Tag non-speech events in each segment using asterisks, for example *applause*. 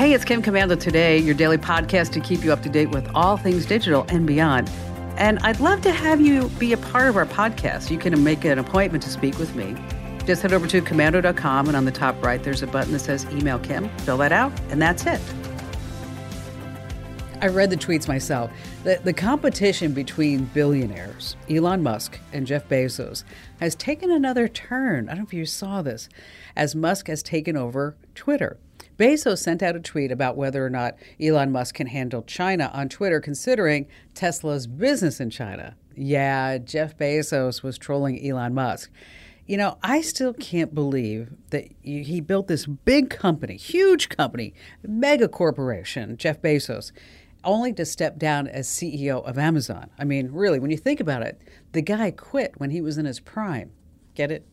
Hey, it's Kim Komando today, your daily podcast to keep you up to date with all things digital and beyond. And I'd love to have you be a part of our podcast. You can make an appointment to speak with me. Just head over to komando.com, and on the top right, there's a button that says Email Kim. Fill that out, and that's it. I read the tweets myself. The, the competition between billionaires, Elon Musk and Jeff Bezos, has taken another turn. I don't know if you saw this, as Musk has taken over Twitter. Bezos sent out a tweet about whether or not Elon Musk can handle China on Twitter, considering Tesla's business in China. Yeah, Jeff Bezos was trolling Elon Musk. You know, I still can't believe that he built this big company, huge company, mega corporation, Jeff Bezos, only to step down as CEO of Amazon. I mean, really, when you think about it, the guy quit when he was in his prime. Get it?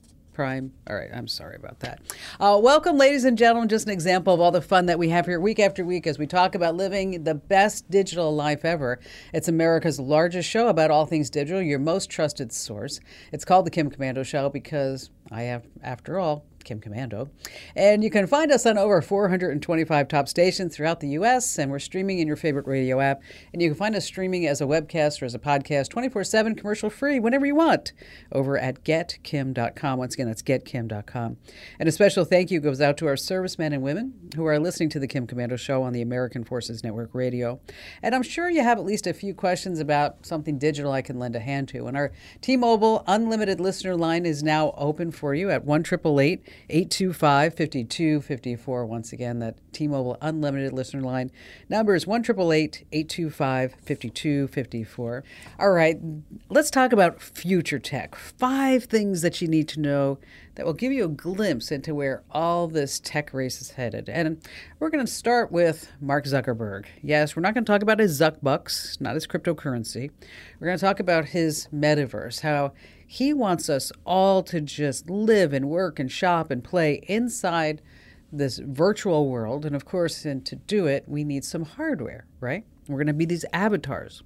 All right, I'm sorry about that. Uh, welcome, ladies and gentlemen. Just an example of all the fun that we have here week after week as we talk about living the best digital life ever. It's America's largest show about all things digital, your most trusted source. It's called The Kim Komando Show because I have, after all, Kim Komando. And you can find us on over 425 top stations throughout the U.S., and we're streaming in your favorite radio app. And you can find us streaming as a webcast or as a podcast 24 7, commercial free, whenever you want, over at getkim.com. Once again, that's getkim.com. And a special thank you goes out to our servicemen and women who are listening to the Kim Komando Show on the American Forces Network Radio. And I'm sure you have at least a few questions about something digital I can lend a hand to. And our T Mobile Unlimited listener line is now open for you at 1 825 5254. Once again, that T Mobile Unlimited listener line number is 1 825 5254. All right, let's talk about future tech. Five things that you need to know that will give you a glimpse into where all this tech race is headed. And we're going to start with Mark Zuckerberg. Yes, we're not going to talk about his Zuckbucks, not his cryptocurrency. We're going to talk about his metaverse, how he wants us all to just live and work and shop and play inside this virtual world. And of course, and to do it, we need some hardware, right? We're going to be these avatars.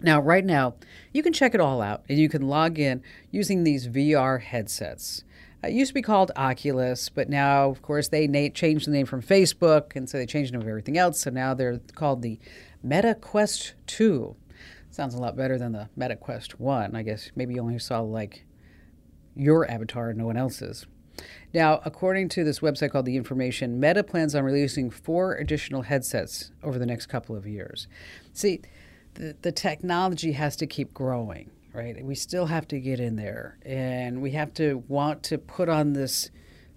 Now, right now, you can check it all out and you can log in using these VR headsets. It used to be called Oculus, but now, of course, they na- changed the name from Facebook, and so they changed the name of everything else. So now they're called the Meta Quest 2. Sounds a lot better than the Meta Quest 1. I guess maybe you only saw like your avatar and no one else's. Now, according to this website called The Information, Meta plans on releasing four additional headsets over the next couple of years. See, the, the technology has to keep growing right? We still have to get in there and we have to want to put on this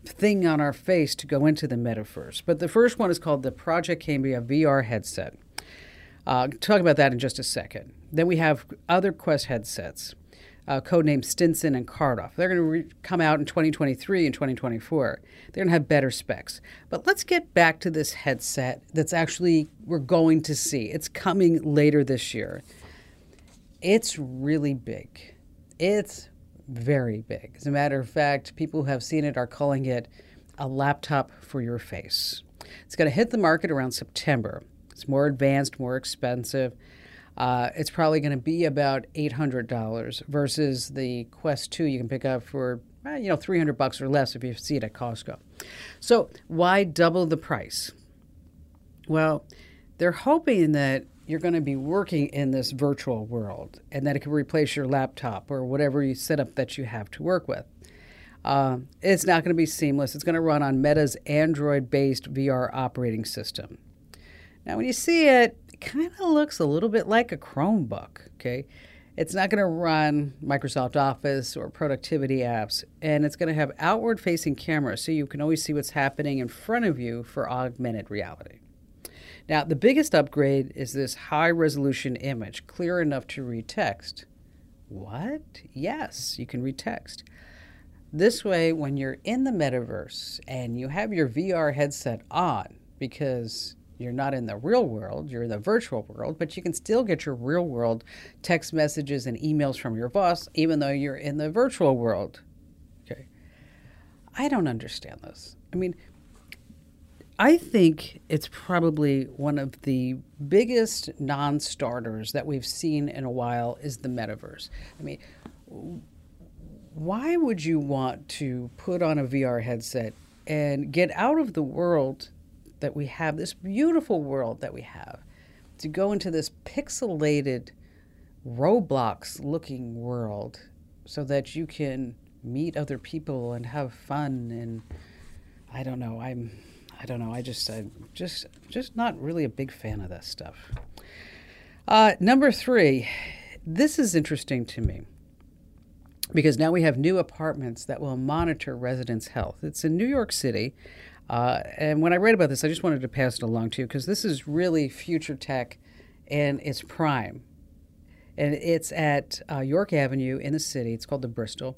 thing on our face to go into the metaverse. But the first one is called the Project Cambria VR headset. Uh, talk about that in just a second. Then we have other Quest headsets, uh, codenamed Stinson and Cardiff. They're going to re- come out in 2023 and 2024. They're going to have better specs. But let's get back to this headset that's actually we're going to see. It's coming later this year. It's really big. It's very big. As a matter of fact, people who have seen it are calling it a laptop for your face. It's going to hit the market around September. It's more advanced, more expensive. Uh, it's probably going to be about $800 versus the Quest 2 you can pick up for eh, you know 300 bucks or less if you see it at Costco. So, why double the price? Well, they're hoping that you're going to be working in this virtual world and that it can replace your laptop or whatever you setup that you have to work with. Uh, it's not going to be seamless. It's going to run on Meta's Android based VR operating system. Now, when you see it, it kind of looks a little bit like a Chromebook, okay? It's not going to run Microsoft Office or productivity apps, and it's going to have outward facing cameras so you can always see what's happening in front of you for augmented reality. Now, the biggest upgrade is this high resolution image, clear enough to read text. What? Yes, you can read text. This way, when you're in the metaverse and you have your VR headset on, because you're not in the real world, you're in the virtual world, but you can still get your real world text messages and emails from your boss, even though you're in the virtual world. Okay. I don't understand this. I mean, I think it's probably one of the biggest non-starters that we've seen in a while is the metaverse. I mean, why would you want to put on a VR headset and get out of the world that we have, this beautiful world that we have, to go into this pixelated Roblox looking world so that you can meet other people and have fun and I don't know. I'm I don't know. I just I'm just just not really a big fan of that stuff. Uh, number three, this is interesting to me because now we have new apartments that will monitor residents' health. It's in New York City. Uh, and when I read about this, I just wanted to pass it along to you because this is really future tech and it's prime. And it's at uh, York Avenue in the city. It's called the Bristol.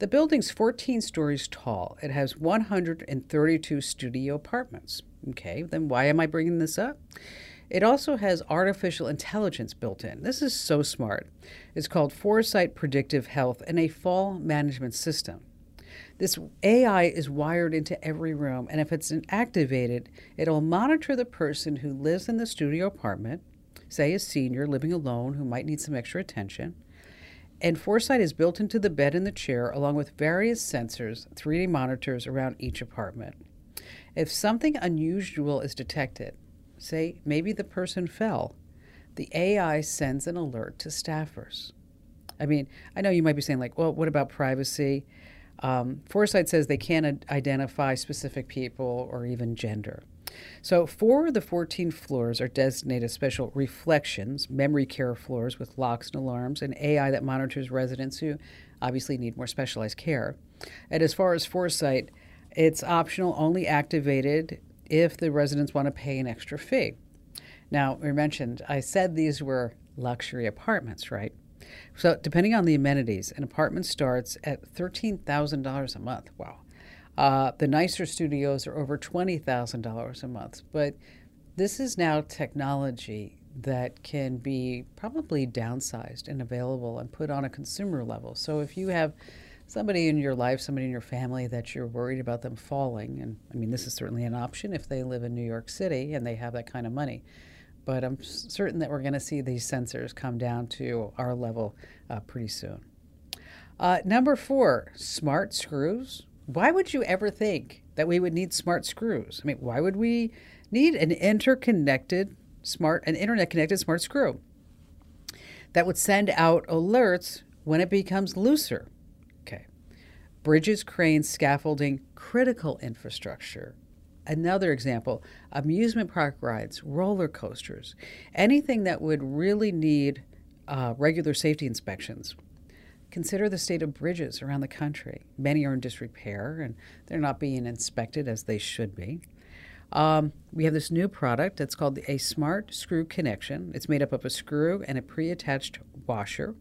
The building's 14 stories tall. It has 132 studio apartments. Okay, then why am I bringing this up? It also has artificial intelligence built in. This is so smart. It's called Foresight Predictive Health and a fall management system. This AI is wired into every room, and if it's activated, it'll monitor the person who lives in the studio apartment, say a senior living alone who might need some extra attention. And Foresight is built into the bed and the chair, along with various sensors, 3D monitors around each apartment. If something unusual is detected, say maybe the person fell, the AI sends an alert to staffers. I mean, I know you might be saying, like, well, what about privacy? Um, Foresight says they can't identify specific people or even gender. So, four of the 14 floors are designated special reflections, memory care floors with locks and alarms, and AI that monitors residents who obviously need more specialized care. And as far as Foresight, it's optional, only activated if the residents want to pay an extra fee. Now, we mentioned, I said these were luxury apartments, right? So, depending on the amenities, an apartment starts at $13,000 a month. Wow. Uh, the nicer studios are over $20,000 a month. But this is now technology that can be probably downsized and available and put on a consumer level. So if you have somebody in your life, somebody in your family that you're worried about them falling, and I mean, this is certainly an option if they live in New York City and they have that kind of money. But I'm certain that we're going to see these sensors come down to our level uh, pretty soon. Uh, number four, smart screws why would you ever think that we would need smart screws? I mean, why would we need an interconnected smart, an internet connected smart screw that would send out alerts when it becomes looser? Okay. Bridges, cranes, scaffolding, critical infrastructure. Another example amusement park rides, roller coasters, anything that would really need uh, regular safety inspections Consider the state of bridges around the country. Many are in disrepair and they're not being inspected as they should be. Um, we have this new product. that's called a Smart Screw Connection. It's made up of a screw and a pre attached washer.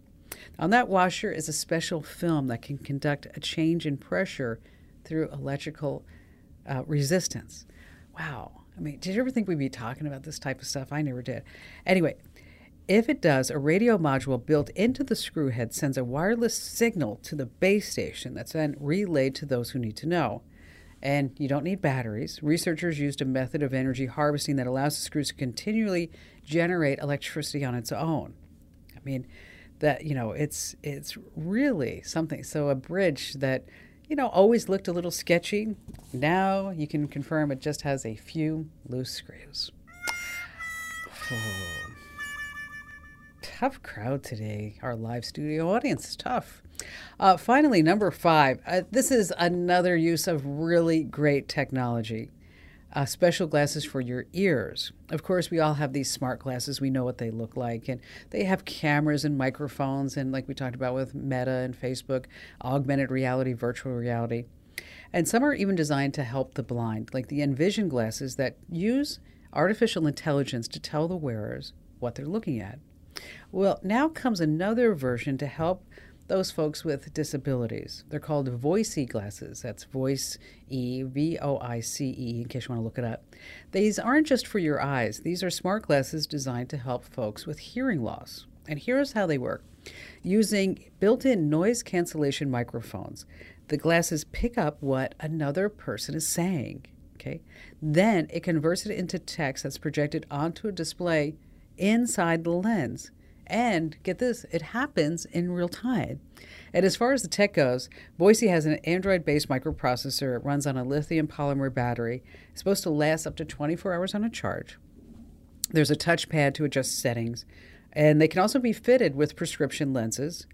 On that washer is a special film that can conduct a change in pressure through electrical uh, resistance. Wow. I mean, did you ever think we'd be talking about this type of stuff? I never did. Anyway, if it does, a radio module built into the screw head sends a wireless signal to the base station that's then relayed to those who need to know. And you don't need batteries. Researchers used a method of energy harvesting that allows the screws to continually generate electricity on its own. I mean, that you know, it's it's really something. So a bridge that you know always looked a little sketchy, now you can confirm it just has a few loose screws. *sighs* Tough crowd today. Our live studio audience is tough. Uh, finally, number five. Uh, this is another use of really great technology. Uh, special glasses for your ears. Of course, we all have these smart glasses. We know what they look like, and they have cameras and microphones, and like we talked about with Meta and Facebook, augmented reality, virtual reality. And some are even designed to help the blind, like the Envision glasses that use artificial intelligence to tell the wearers what they're looking at. Well, now comes another version to help those folks with disabilities. They're called Voice glasses. That's Voice E, V O I C E, in case you want to look it up. These aren't just for your eyes, these are smart glasses designed to help folks with hearing loss. And here's how they work using built in noise cancellation microphones. The glasses pick up what another person is saying. Okay. Then it converts it into text that's projected onto a display inside the lens And get this, it happens in real time. And as far as the tech goes, Boise has an Android based microprocessor. It runs on a lithium polymer battery. It's supposed to last up to 24 hours on a charge. There's a touchpad to adjust settings. And they can also be fitted with prescription lenses.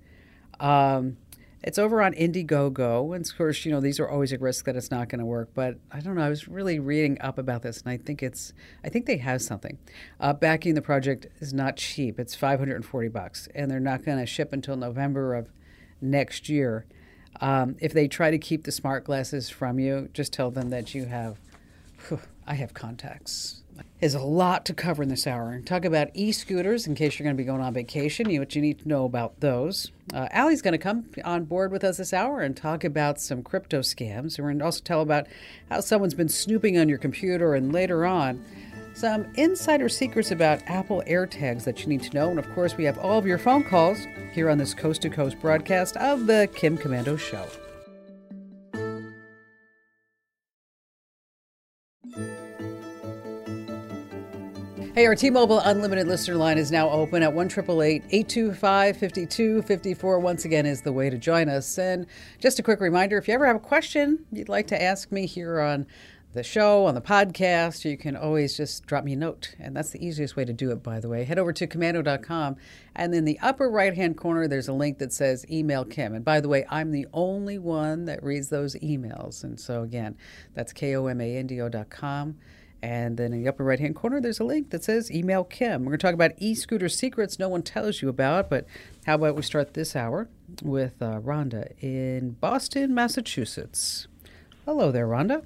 Um, it's over on Indiegogo, and of course, you know these are always a risk that it's not going to work. But I don't know. I was really reading up about this, and I think it's, I think they have something. Uh, backing the project is not cheap. It's 540 bucks, and they're not going to ship until November of next year. Um, if they try to keep the smart glasses from you, just tell them that you have, whew, I have contacts is a lot to cover in this hour. Talk about e-scooters in case you're going to be going on vacation. You what you need to know about those. Uh, Allie's going to come on board with us this hour and talk about some crypto scams. We're going to also tell about how someone's been snooping on your computer, and later on, some insider secrets about Apple AirTags that you need to know. And of course, we have all of your phone calls here on this coast to coast broadcast of the Kim Komando Show. Hey, our T-Mobile Unlimited listener line is now open at one 825 5254 Once again, is the way to join us. And just a quick reminder if you ever have a question you'd like to ask me here on the show, on the podcast, you can always just drop me a note. And that's the easiest way to do it, by the way. Head over to komando.com. And in the upper right hand corner, there's a link that says email Kim. And by the way, I'm the only one that reads those emails. And so, again, that's K O M A N D O.com. And then in the upper right hand corner, there's a link that says email Kim. We're going to talk about e scooter secrets no one tells you about. But how about we start this hour with uh, Rhonda in Boston, Massachusetts? Hello there, Rhonda.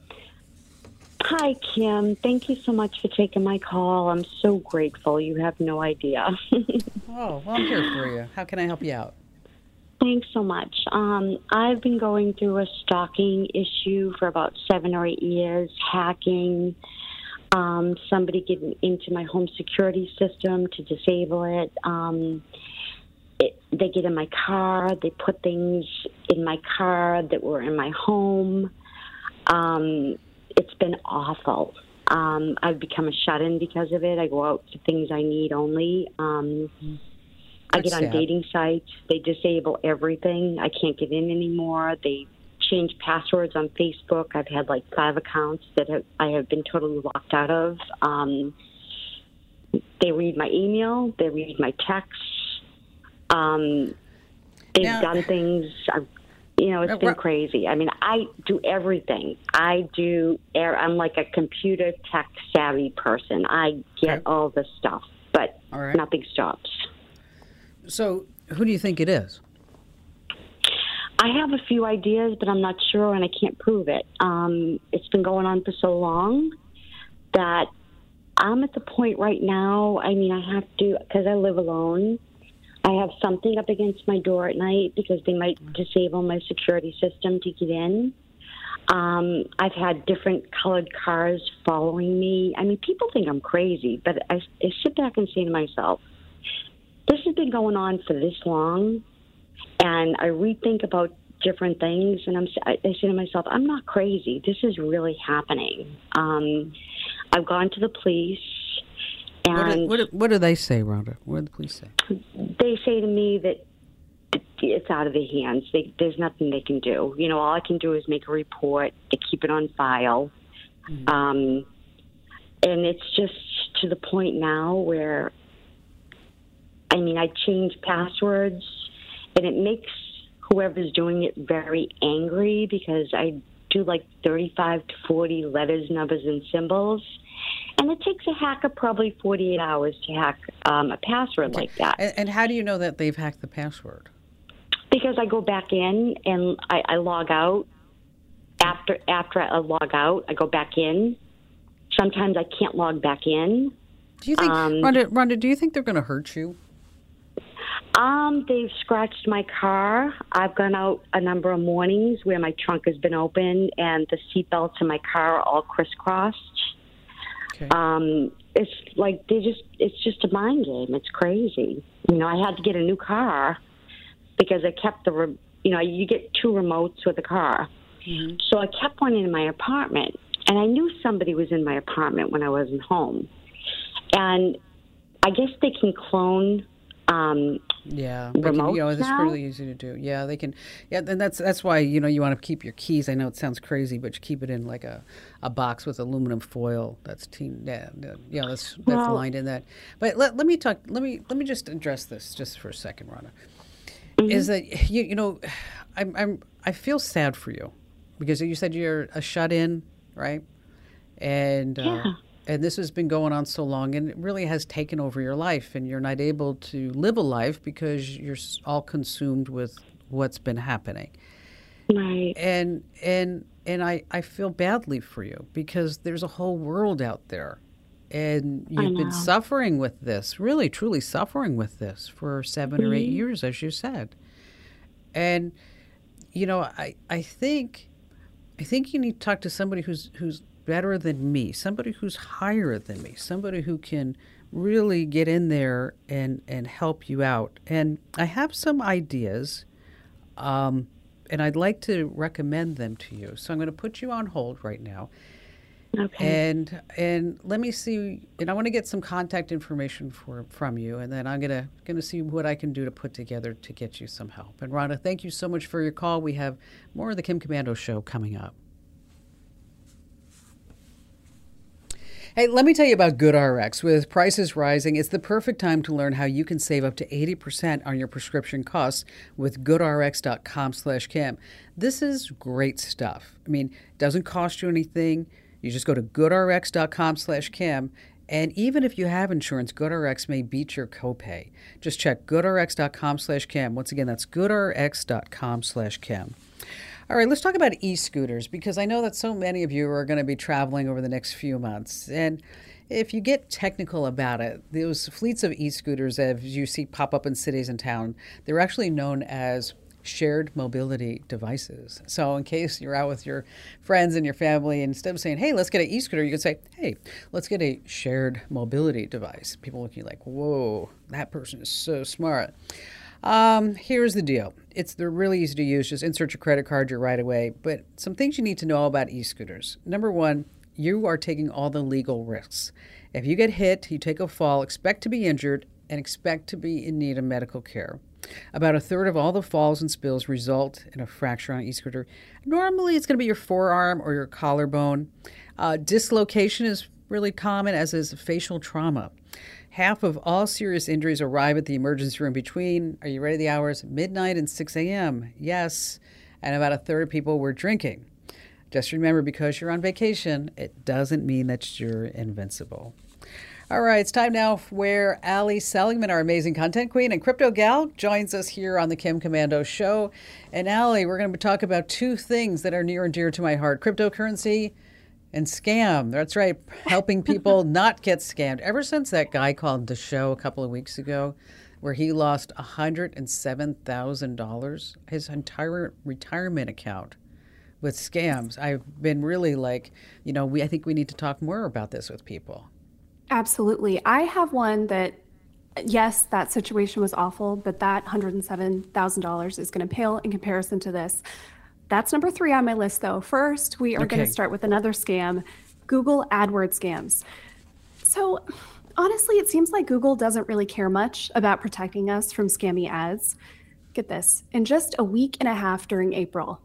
Hi, Kim. Thank you so much for taking my call. I'm so grateful. You have no idea. *laughs* oh, well, I'm here for you. How can I help you out? Thanks so much. Um, I've been going through a stalking issue for about seven or eight years, hacking, um, somebody getting into my home security system to disable it. Um, it. They get in my car. They put things in my car that were in my home. Um, it's been awful. Um, I've become a shut-in because of it. I go out for things I need only. Um, I get on sad. dating sites. They disable everything. I can't get in anymore. They changed passwords on Facebook. I've had like five accounts that have, I have been totally locked out of. Um, they read my email. They read my texts. Um, they've now, done things. I've, you know, it's been crazy. I mean, I do everything. I do. I'm like a computer tech savvy person. I get okay. all the stuff, but right. nothing stops. So, who do you think it is? I have a few ideas, but I'm not sure and I can't prove it. Um, it's been going on for so long that I'm at the point right now. I mean, I have to, because I live alone, I have something up against my door at night because they might disable my security system to get in. Um, I've had different colored cars following me. I mean, people think I'm crazy, but I, I sit back and say to myself, this has been going on for this long and I rethink about different things, and I'm I say to myself, I'm not crazy. This is really happening. Um, I've gone to the police. And what do, what, do, what do they say, Rhonda? What do the police say? They say to me that it's out of their hands. They, there's nothing they can do. You know, all I can do is make a report to keep it on file. Mm-hmm. Um, and it's just to the point now where, I mean, I change passwords and it makes whoever's doing it very angry because I do like 35 to 40 letters, numbers, and symbols. And it takes a hacker probably 48 hours to hack um, a password okay. like that. And, and, how do you know that they've hacked the password? Because I go back in and I, I log out. After after I log out, I go back in. Sometimes I can't log back in. Do you think, um, Rhonda, Rhonda, do you think they're going to hurt you? Um, they've scratched my car. I've gone out a number of mornings where my trunk has been open and the seatbelts in my car are all crisscrossed. Okay. Um, it's like they just it's just a mind game. It's crazy. You know, I had to get a new car because I kept the re- you know, you get two remotes with a car. Mm-hmm. So I kept one in my apartment and I knew somebody was in my apartment when I wasn't home. And I guess they can clone um, yeah, remote can, you know, it's now? really easy to do. Yeah, they can. Yeah, and that's that's why you know you want to keep your keys. I know it sounds crazy, but you keep it in like a, a box with aluminum foil. That's team. Yeah, yeah, that's that's Well- lined in that. But let, let me talk. Let me let me just address this just for a second, Rhonda. Mm-hmm. Is that you you know, I'm I'm I feel sad for you because you said you're a shut in, right? And uh, Yeah. And this has been going on so long and it really has taken over your life and you're not able to live a life because you're all consumed with what's been happening. Right. and and and I, I feel badly for you because there's a whole world out there and you've been suffering with this really truly suffering with this for 7 or 8 mm-hmm. years as you said. And you know I, I think I think you need to talk to somebody who's who's better than me, somebody who's higher than me, somebody who can really get in there and and help you out. And I have some ideas, um, and I'd like to recommend them to you. So I'm going to put you on hold right now, Okay. and and let me see. And I want to get some contact information for from you, and then I'm gonna gonna see what I can do to put together to get you some help. And Rhonda, thank you so much for your call. We have more of the Kim Komando show coming up. Hey, let me tell you about GoodRx. With prices rising, it's the perfect time to learn how you can save up to 80% on your prescription costs with goodrx.com slash Kim. This is great stuff. I mean, it doesn't cost you anything. You just go to goodrx.com slash Kim. And even if you have insurance, GoodRx may beat your copay. Just check goodrx.com slash Kim. Once again, that's goodrx.com slash Kim. All right, let's talk about e scooters because I know that so many of you are going to be traveling over the next few months. And if you get technical about it, those fleets of e scooters, as you see pop up in cities and town, they're actually known as shared mobility devices. So, in case you're out with your friends and your family, instead of saying, hey, let's get an e scooter, you could say, hey, let's get a shared mobility device. People looking like, whoa, that person is so smart. Um, here's the deal. It's they're really easy to use. Just insert your credit card, you're right away. But some things you need to know about e-scooters. Number one, you are taking all the legal risks. If you get hit, you take a fall, expect to be injured, and expect to be in need of medical care. About a third of all the falls and spills result in a fracture on an e-scooter. Normally, it's going to be your forearm or your collarbone. Uh, dislocation is really common, as is facial trauma. Half of all serious injuries arrive at the emergency room between, are you ready, the hours? Midnight and 6 a.m. Yes. And about a third of people were drinking. Just remember, because you're on vacation, it doesn't mean that you're invincible. All right, it's time now where Ali Seligman, our amazing content queen and crypto gal, joins us here on the Kim Komando Show. And Ali, we're going to talk about two things that are near and dear to my heart cryptocurrency and scam. That's right, helping people *laughs* not get scammed. Ever since that guy called the show a couple of weeks ago, where he lost $107,000, his entire retirement account with scams, I've been really like, you know, we I think we need to talk more about this with people. Absolutely. I have one that, yes, that situation was awful, but that $107,000 is going to pale in comparison to this. That's number three on my list, though. First, we are going to start with another scam Google AdWords scams. So, honestly, it seems like Google doesn't really care much about protecting us from scammy ads. Get this in just a week and a half during April,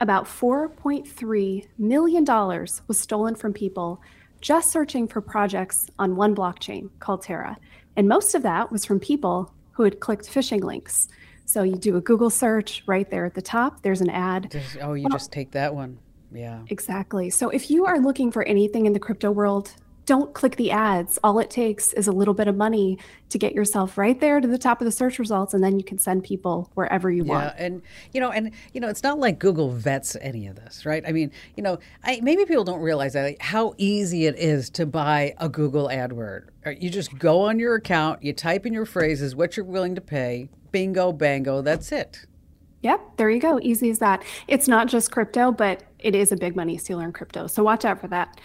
about $4.3 million was stolen from people just searching for projects on one blockchain called Terra. And most of that was from people who had clicked phishing links. So you do a Google search right there at the top, there's an ad. Oh, you just take that one. Yeah. Exactly. So if you are looking for anything in the crypto world, don't click the ads. All it takes is a little bit of money to get yourself right there to the top of the search results, and then you can send people wherever you want. Yeah, want. and you know, and you know, it's not like Google vets any of this, right? I mean, you know, I, maybe people don't realize that like, how easy it is to buy a Google AdWord. Or You just go on your account, you type in your phrases, what you're willing to pay, bingo, bango, that's it. Yep, there you go. Easy as that. It's not just crypto, but it is a big money stealer in crypto. So watch out for that.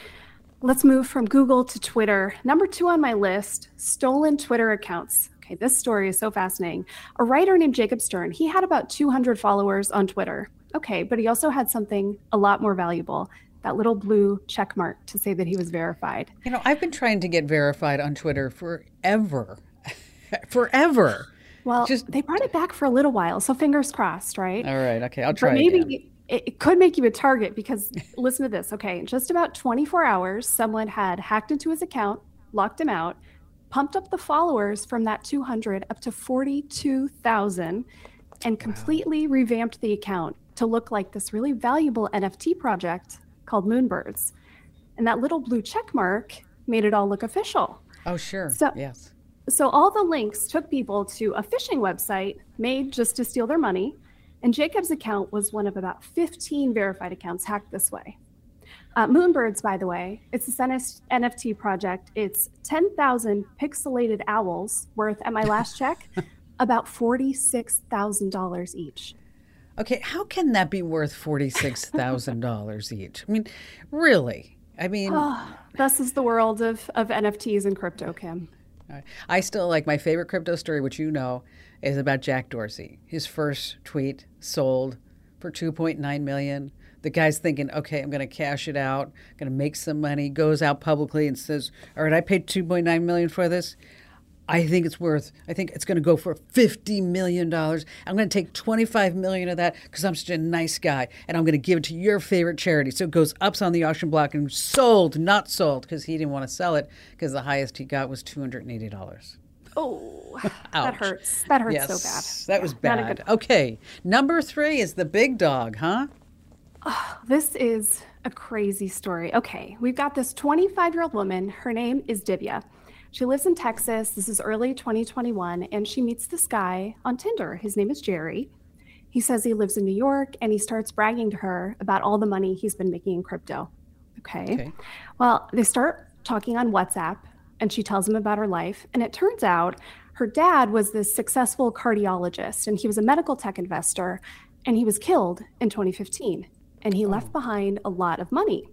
Let's move from Google to Twitter. Number two on my list stolen Twitter accounts. Okay, this story is so fascinating. A writer named Jacob Stern, he had about 200 followers on Twitter. Okay, but he also had something a lot more valuable that little blue check mark to say that he was verified. You know, I've been trying to get verified on Twitter forever. *laughs* forever. Well, Just, they brought it back for a little while, so fingers crossed, right? All right, okay, I'll try. But maybe it, it could make you a target because *laughs* listen to this. Okay, in just about 24 hours, someone had hacked into his account, locked him out, pumped up the followers from that 200 up to 42,000, and completely wow. revamped the account to look like this really valuable NFT project called Moonbirds. And that little blue check mark made it all look official. Oh, sure. So, yes. So all the links took people to a phishing website made just to steal their money. And Jacob's account was one of about 15 verified accounts hacked this way. Uh, Moonbirds, by the way, it's a NFT project. It's 10,000 pixelated owls worth, at my last *laughs* check, about $46,000 each. Okay, how can that be worth $46,000 *laughs* each? I mean, really? I mean, oh, this is the world of, of NFTs and crypto, Kim. I still like my favorite crypto story, which you know, is about Jack Dorsey. His first tweet sold for 2.9 million. The guy's thinking, okay, I'm going to cash it out, going to make some money. Goes out publicly and says, "All right, I paid 2.9 million for this. I think it's worth. I think it's going to go for 50 million dollars. I'm going to take 25 million of that because I'm such a nice guy, and I'm going to give it to your favorite charity." So it goes up on the auction block and sold, not sold, because he didn't want to sell it because the highest he got was 280 dollars. Oh, that hurts. That hurts yes, so bad. That yeah, was bad. Okay, number three is the big dog, huh? Oh, this is a crazy story. Okay, we've got this 25 year old woman. Her name is Divya. She lives in Texas. This is early 2021, and she meets this guy on Tinder. His name is Jerry. He says he lives in New York and he starts bragging to her about all the money he's been making in crypto. Okay. okay. Well, they start talking on WhatsApp and she tells him about her life. And it turns out her dad was this successful cardiologist and he was a medical tech investor and he was killed in 2015 and he oh. left behind a lot of money.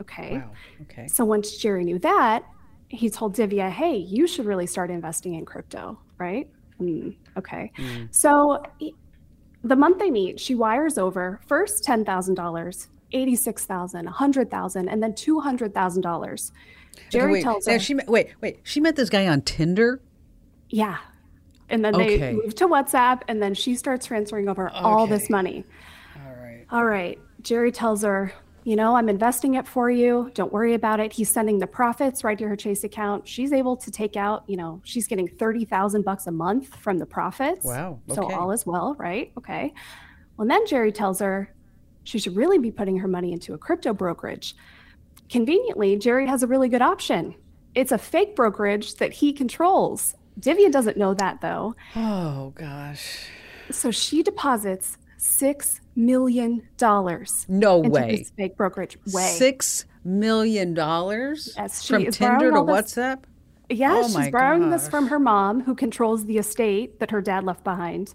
Okay. Wow. Okay. So once Jerry knew that, he told Divya, hey, you should really start investing in crypto, right? Mm, okay. Mm. So the month they meet, she wires over first $10,000, 86,000, 100,000 and then $200,000 Jerry okay, wait. tells her. she met, wait, wait. She met this guy on Tinder. Yeah, and then okay. they move to WhatsApp, and then she starts transferring over okay. all this money. All right. All right. Jerry tells her, you know, I'm investing it for you. Don't worry about it. He's sending the profits right to her Chase account. She's able to take out, you know, she's getting 30,000 bucks a month from the profits. Wow. Okay. So all is well, right? Okay. Well, then Jerry tells her she should really be putting her money into a crypto brokerage. Conveniently, Jerry has a really good option. It's a fake brokerage that he controls. Divya doesn't know that though. Oh gosh. So she deposits six million dollars. No way. This fake brokerage. Way. Six million dollars. Yes, from Tinder to WhatsApp. Yeah, oh she's borrowing gosh. this from her mom, who controls the estate that her dad left behind,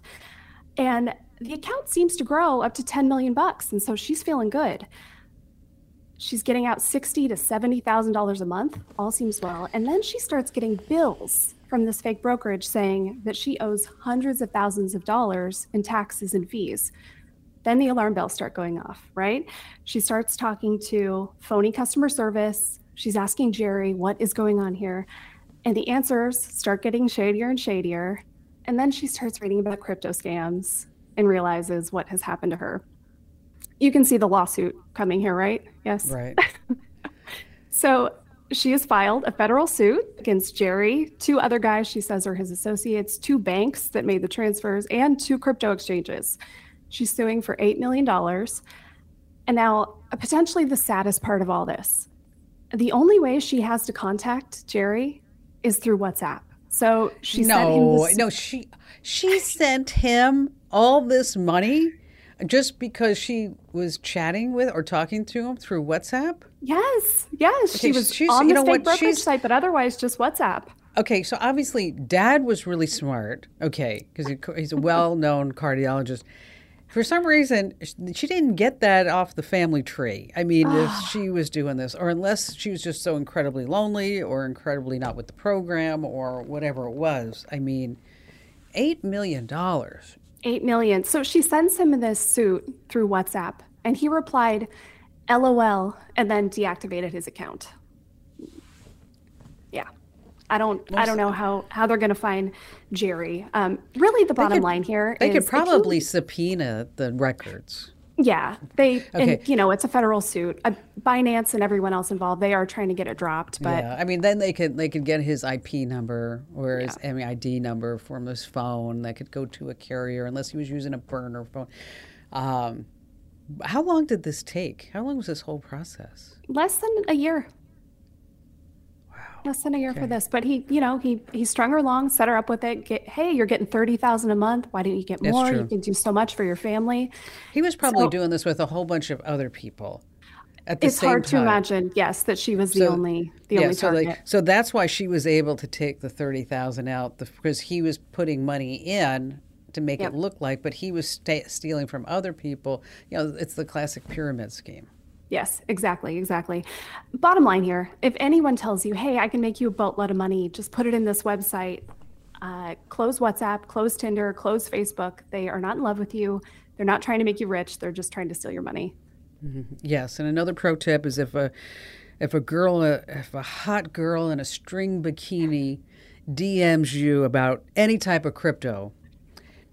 and the account seems to grow up to ten million bucks, and so she's feeling good she's getting out sixty to seventy thousand dollars a month. All seems well, and then she starts getting bills from this fake brokerage saying that she owes hundreds of thousands of dollars in taxes and fees. Then the alarm bells start going off, right? She starts talking to phony customer service. She's asking Jerry, what is going on here? And the answers start getting shadier and shadier. And then she starts reading about crypto scams and realizes what has happened to her you can see the lawsuit coming here, right? Yes. Right. *laughs* so she has filed a federal suit against Jerry, two other guys she says are his associates, two banks that made the transfers, and two crypto exchanges. She's suing for $8 million. And now, uh, potentially the saddest part of all this the only way she has to contact Jerry is through WhatsApp. So she no, no, she she sent him all this money just because she was chatting with or talking to him through WhatsApp? Yes, yes. Okay, she was she's, on the state what, brokerage she's, site, but otherwise just WhatsApp. Okay, so obviously dad was really smart. Okay, because he, he's a well-known cardiologist. For some reason, she didn't get that off the family tree. I mean, if *sighs* she was doing this, or unless she was just so incredibly lonely or incredibly not with the program or whatever it was. I mean, $8 million 8 million. So she sends him this suit through WhatsApp, and he replied, LOL, and then deactivated his account. Yeah. I don't. I don't know how how they're going to find Jerry. Um, really, the bottom could- line here They is could probably subpoena the records. Yeah, they Okay. and you know it's a federal suit. Uh, Binance and everyone else involved, they are trying to get it dropped. But yeah, I mean, then they could they could get his IP number or his MID number from his phone. That could go to a carrier unless he was using a burner phone. Um, how long did this take? How long was this whole process? less than a year. Less than a year for this, but he, you know, he he strung her along, set her up with it. Get, hey, you're getting thirty thousand a month. Why don't you get more? You can do so much for your family. He was probably So- doing this with a whole bunch of other people. At the It's same hard to imagine, yes, that she was the So- only the yeah, only so target. like, so that's why she was able to take the thirty thousand out the, because he was putting money in to make Yep. it look like, but he was sta- stealing from other people. You know, it's the classic pyramid scheme. Yes, exactly, exactly. Bottom line here if anyone tells you, hey, I can make you a boatload of money, just put it in this website, uh, close WhatsApp, close Tinder, close Facebook. They are not in love with you. They're not trying to make you rich. They're just trying to steal your money. Yes, and another pro tip is if a if a girl, uh, if a hot girl in a string bikini DMs you about any type of crypto,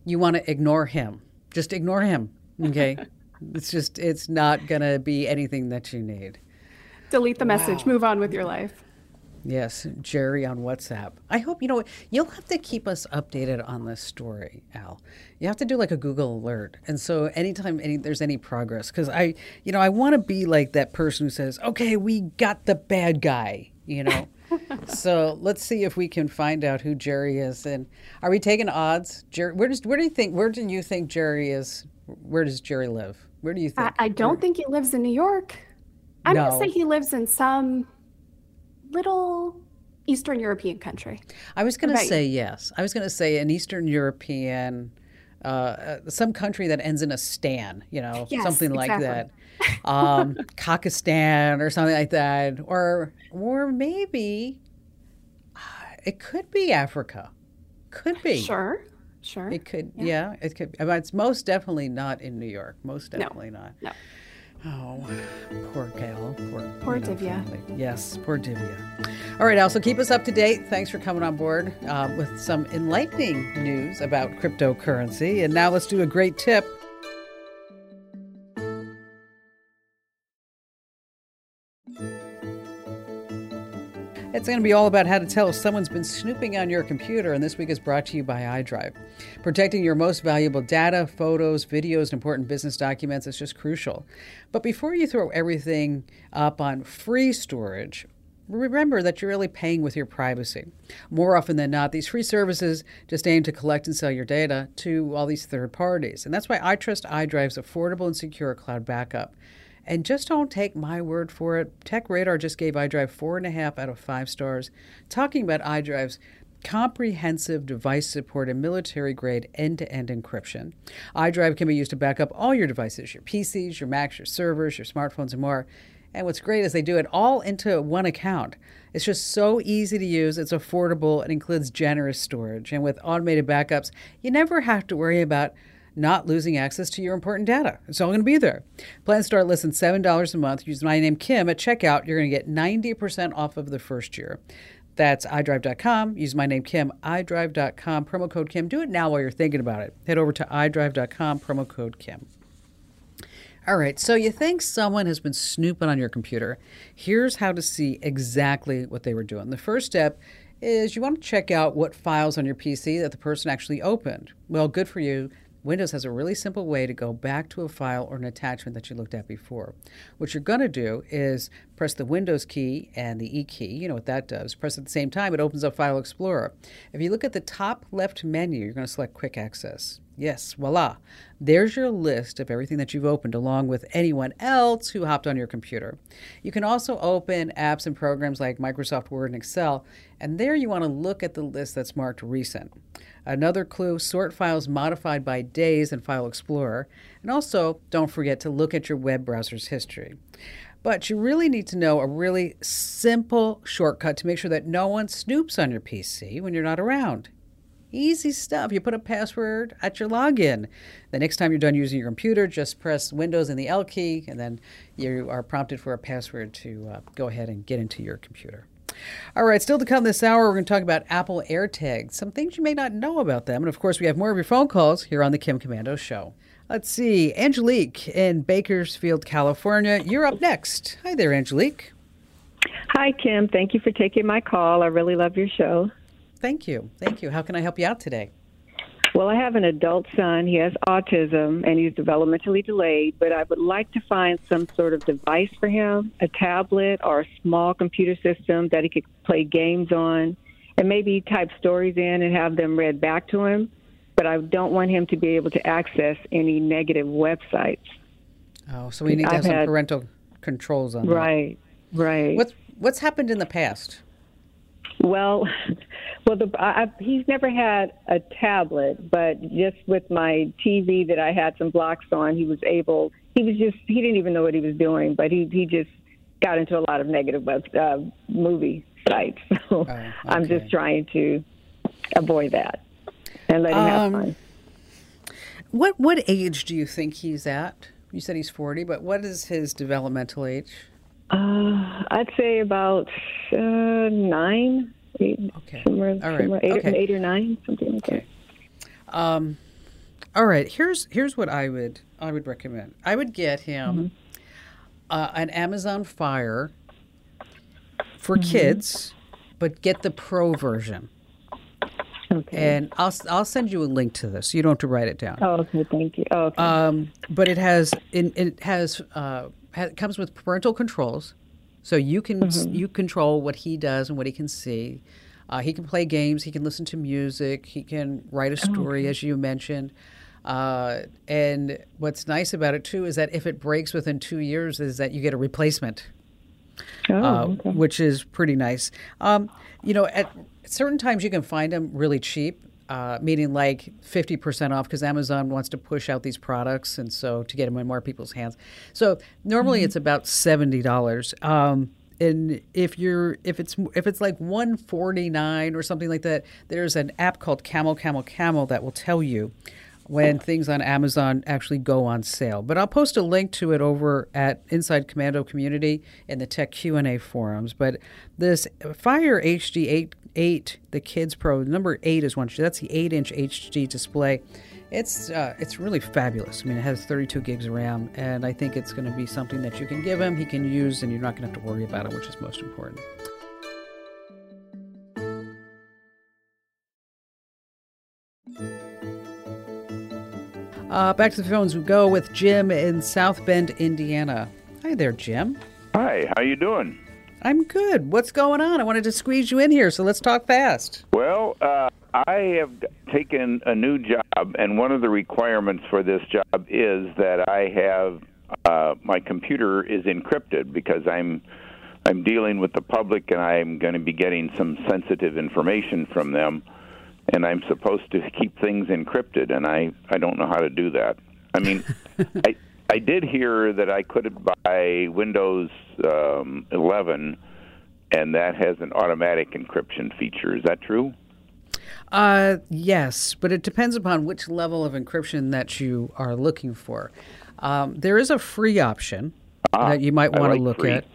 you want to ignore him. Just ignore him. Okay, *laughs* it's just it's not gonna be anything that you need. Delete the message, move on with your life. Yes, Jerry on WhatsApp. I hope you know what you'll have to keep us updated on this story, Al. You have to do like a Google alert, and so anytime any, there's any progress, because I, you know, I want to be like that person who says, "Okay, we got the bad guy," you know. *laughs* so let's see if we can find out who Jerry is, and are we taking odds? Jerry, where does where do you think where do you think Jerry is? Where does Jerry live? Where do you think? I, I don't think he lives in New York. I'm going to say he lives in some little Eastern European country. I was going to about you? say yes. I was going to say an Eastern European, uh, uh, some country that ends in a stan, you know, Yes, something like exactly. that. *laughs* Um, Kakistan or something like that, or or maybe uh, it could be Africa. Could be. Sure, sure. It could. Yeah. it could. But it's most definitely not in New York. Most definitely not. no. Oh, poor gal. Poor, Poor you know, Divya. family. Yes, poor Divya. All right, Al, so keep us up to date. Thanks for coming on board uh, with some enlightening news about cryptocurrency. And now let's do a great tip. It's going to be all about how to tell if someone's been snooping on your computer, and this week is brought to you by iDrive. Protecting your most valuable data, photos, videos, and important business documents is just crucial. But before you throw everything up on free storage, remember that you're really paying with your privacy. More often than not, these free services just aim to collect and sell your data to all these third parties. And that's why I trust iDrive's affordable and secure cloud backup. And just don't take my word for it. Tech Radar just gave iDrive four and a half out of five stars, talking about iDrive's comprehensive device support and military grade end to end encryption. iDrive can be used to back up all your devices your PCs, your Macs, your servers, your smartphones, and more. And what's great is they do it all into one account. It's just so easy to use, it's affordable, it includes generous storage. And with automated backups, you never have to worry about not losing access to your important data. It's all going to be there. Plans start less than $7 a month. Use my name, Kim, at checkout. You're going to get 90% off of the first year. That's iDrive.com. Use my name, Kim, iDrive.com, promo code Kim. Do it now while you're thinking about it. Head over to iDrive.com, promo code Kim. All right, so you think someone has been snooping on your computer. Here's how to see exactly what they were doing. The first step is you want to check out what files on your PC that the person actually opened. Well, good for you. Windows has a really simple way to go back to a file or an attachment that you looked at before. What you're going to do is press the Windows key and the E key. You know what that does. Press at the same time, it opens up File Explorer. If you look at the top left menu, you're going to select Quick Access. Yes, voila. There's your list of everything that you've opened, along with anyone else who hopped on your computer. You can also open apps and programs like Microsoft Word and Excel, and there you want to look at the list that's marked recent. Another clue sort files modified by days in File Explorer, and also don't forget to look at your web browser's history. But you really need to know a really simple shortcut to make sure that no one snoops on your PC when you're not around. Easy stuff. You put a password at your login. The next time you're done using your computer, just press Windows and the L key, and then you are prompted for a password to uh, go ahead and get into your computer. All right, still to come this hour, we're going to talk about Apple AirTags, some things you may not know about them. And of course, we have more of your phone calls here on the Kim Komando Show. Let's see, Angelique in Bakersfield, California. You're up next. Hi there, Angelique. Hi, Kim. Thank you for taking my call. I really love your show. Thank you. Thank you. How can I help you out today? Well, I have an adult son. He has autism and he's developmentally delayed, but I would like to find some sort of device for him a tablet or a small computer system that he could play games on and maybe type stories in and have them read back to him. But I don't want him to be able to access any negative websites. Oh, so we need to have I've some had- parental controls on that. Right, right. What's, what's happened in the past? Well, *laughs* well, the, I, he's never had a tablet, but just with my TV that I had some blocks on, he was able. He was just he didn't even know what he was doing, but he he just got into a lot of negative web uh, movie sites. *laughs* So Oh, I'm just trying to avoid that and let him Um, have fun. What, what age do you think he's at? You said he's 40, but what is his developmental age? Uh, I'd say about uh, nine, eight, Okay. somewhere, right. somewhere eight, Okay. eight or nine, something like that. Um, all right. Here's here's what I would I would recommend. I would get him uh, an Amazon Fire for kids, but get the Pro version. Okay. And I'll I'll send you a link to this. You don't have to write it down. oh, okay. Thank you. Oh, okay. Um, but it has it, it has uh, ha it comes with parental controls, so you can you control what he does and what he can see. Uh, he can play games. He can listen to music. He can write a story, as you mentioned. Uh, and what's nice about it too is that if it breaks within two years, is that you get a replacement oh, uh, okay. which is pretty nice. Um, you know, at certain times you can find them really cheap, uh, meaning like 50% off because Amazon wants to push out these products and so to get them in more people's hands. So normally mm-hmm. it's about $70. Um, and if you're if it's if it's like 149 or something like that, there's an app called Camel Camel Camel that will tell you when oh. things on Amazon actually go on sale. But I'll post a link to it over at Inside Komando Community in the Tech Q&A forums. But this Fire HD8 eight, the Kids Pro number eight is one. That's the eight-inch HD display. It's uh, it's really fabulous. I mean, it has 32 gigs of RAM, and I think it's going to be something that you can give him, he can use, and you're not going to have to worry about it, which is most important. Uh, back to the phones we go with Jim in South Bend, Indiana. Hi there, Jim. Hi, how you doing? I'm good. What's going on? I wanted to squeeze you in here, so let's talk fast. Well, uh, I have taken a new job, and one of the requirements for this job is that I have uh, my computer is encrypted because I'm I'm dealing with the public, and I'm going to be getting some sensitive information from them, and I'm supposed to keep things encrypted, and I I don't know how to do that. I mean, *laughs* I I did hear that I could buy Windows um, 11, and that has an automatic encryption feature. Is that true? Uh, yes, but it depends upon which level of encryption that you are looking for. Um, there is a free option that you might want to look free. at.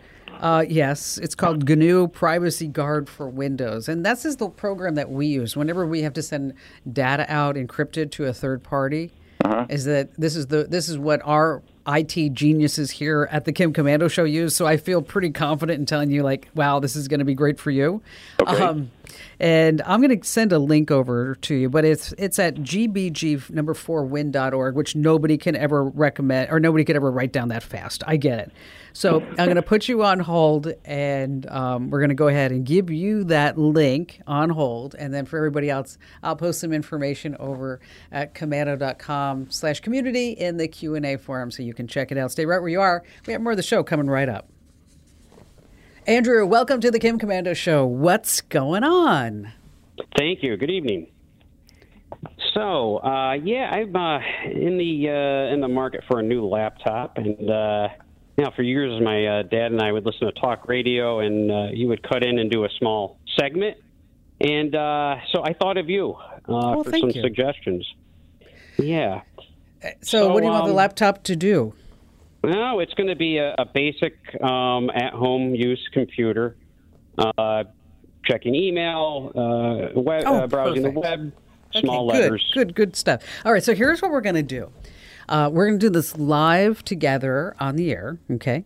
Uh, yes, it's called GNU Privacy Guard for Windows, and this is the program that we use whenever we have to send data out encrypted to a third party. Is that this is the this is what our IT geniuses here at the Kim Komando Show use? So I feel pretty confident in telling you, like, wow, this is going to be great for you. Um, and I'm going to send a link over to you, but it's it's at gbg number four win.org, which nobody can ever recommend or nobody could ever write down that fast. I get it. So I'm going to put you on hold, and um, we're going to go ahead and give you that link on hold, and then for everybody else, I'll post some information over at komando.com slash community in the Q and A forum, so you can check it out. Stay right where you are. We have more of the show coming right up. Andrew, welcome to the Kim Komando Show. What's going on? Thank you. Good evening. So, uh, yeah, I'm uh, in the uh, in the market for a new laptop, and uh, now for years, my uh, dad and I would listen to talk radio, and uh, he would cut in and do a small segment, and uh, so I thought of you uh, Oh, for some you. suggestions. Yeah. So, what do you want the um, laptop to do? No, it's going to be a, a basic um, at-home use computer. uh, checking email, uh, web, Oh, uh, browsing perfect. the web, small okay, letters. Good, good, good stuff. All right, so here's what we're going to do. Uh, we're going to do this live together on the air, okay?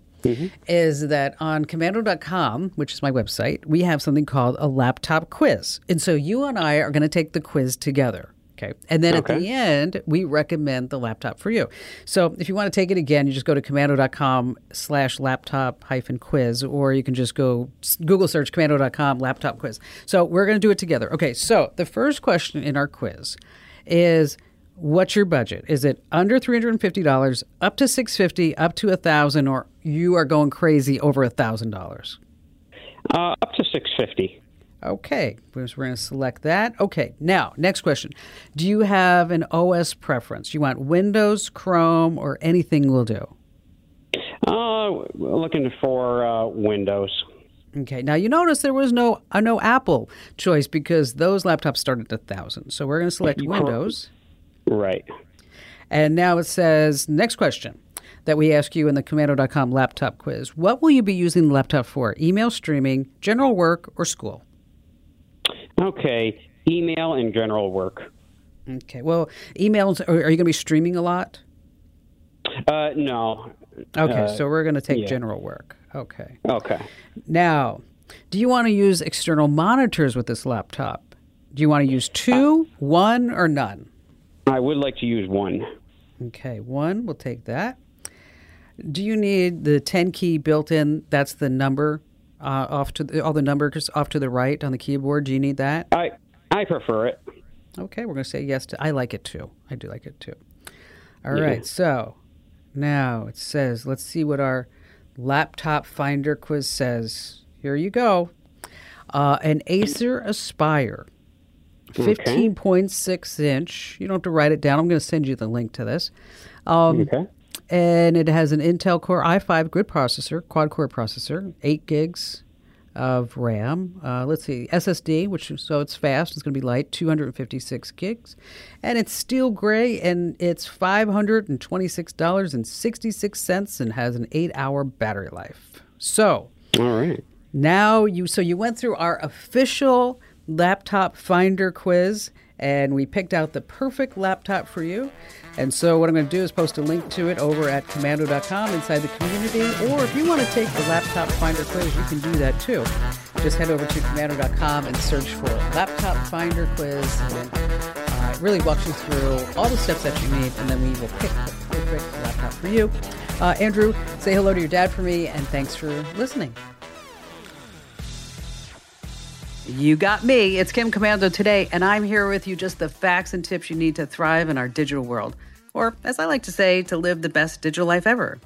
Is that on komando.com, which is my website, we have something called a laptop quiz. And so you and I are going to take the quiz together. Okay. And then at the end, we recommend the laptop for you. So if you want to take it again, you just go to komando.com slash laptop hyphen quiz, or you can just go Google search komando.com laptop quiz. So we're going to do it together. Okay. So the first question in our quiz is what's your budget? Is it under $350, up to 650 up to a 1000 or you are going crazy over a $1,000? Uh, up to 650 Okay, we're going to select that. Okay, now, next question. Do you have an OS preference? You want Windows, Chrome, or anything will do? Uh, looking for uh, Windows. Okay, now you notice there was no uh, no Apple choice because those laptops start at a thousand. So we're going to select Windows. Right. And now it says next question that we ask you in the komando.com laptop quiz. What will you be using the laptop for? Email streaming, general work, or school? Okay. Email and general work. Okay, well, emails, are, are you going to be streaming a lot? Uh, no. Okay, Uh, so we're going to take yeah. general work. Okay. Okay. Now, do you want to use external monitors with this laptop? Do you want to use two, one, or none? I would like to use one. Okay, one, we'll take that. Do you need the 10 key built in? That's the number uh, off to the, all the numbers off to the right on the keyboard. Do you need that? I I prefer it. Okay, we're going to say yes to I like it too. I do like it too. All right, so now it says, let's see what our laptop finder quiz says. Here you go. Uh, an Acer Aspire, 15.6 inch. You don't have to write it down. I'm going to send you the link to this. Um, Okay. And it has an Intel Core i5 grid processor, quad core processor, 8 gigs of RAM. Uh, let's see, SSD, which so it's fast. It's going to be light, 256 gigs, and it's steel gray, and it's $526.66, and has an eight-hour battery life. So All right. now you so you went through our official laptop finder quiz and we picked out the perfect laptop for you. And so what I'm going to do is post a link to it over at komando.com inside the community or if you want to take the laptop finder quiz, you can do that too. Just head over to komando.com and search for laptop finder quiz and uh, it really walks you through all the steps that you need and then we will pick the perfect laptop for you. Uh, Andrew, say hello to your dad for me and thanks for listening. You got me. It's Kim Komando today, and I'm here with you just the facts and tips you need to thrive in our digital world. Or, as I like to say, to live the best digital life ever.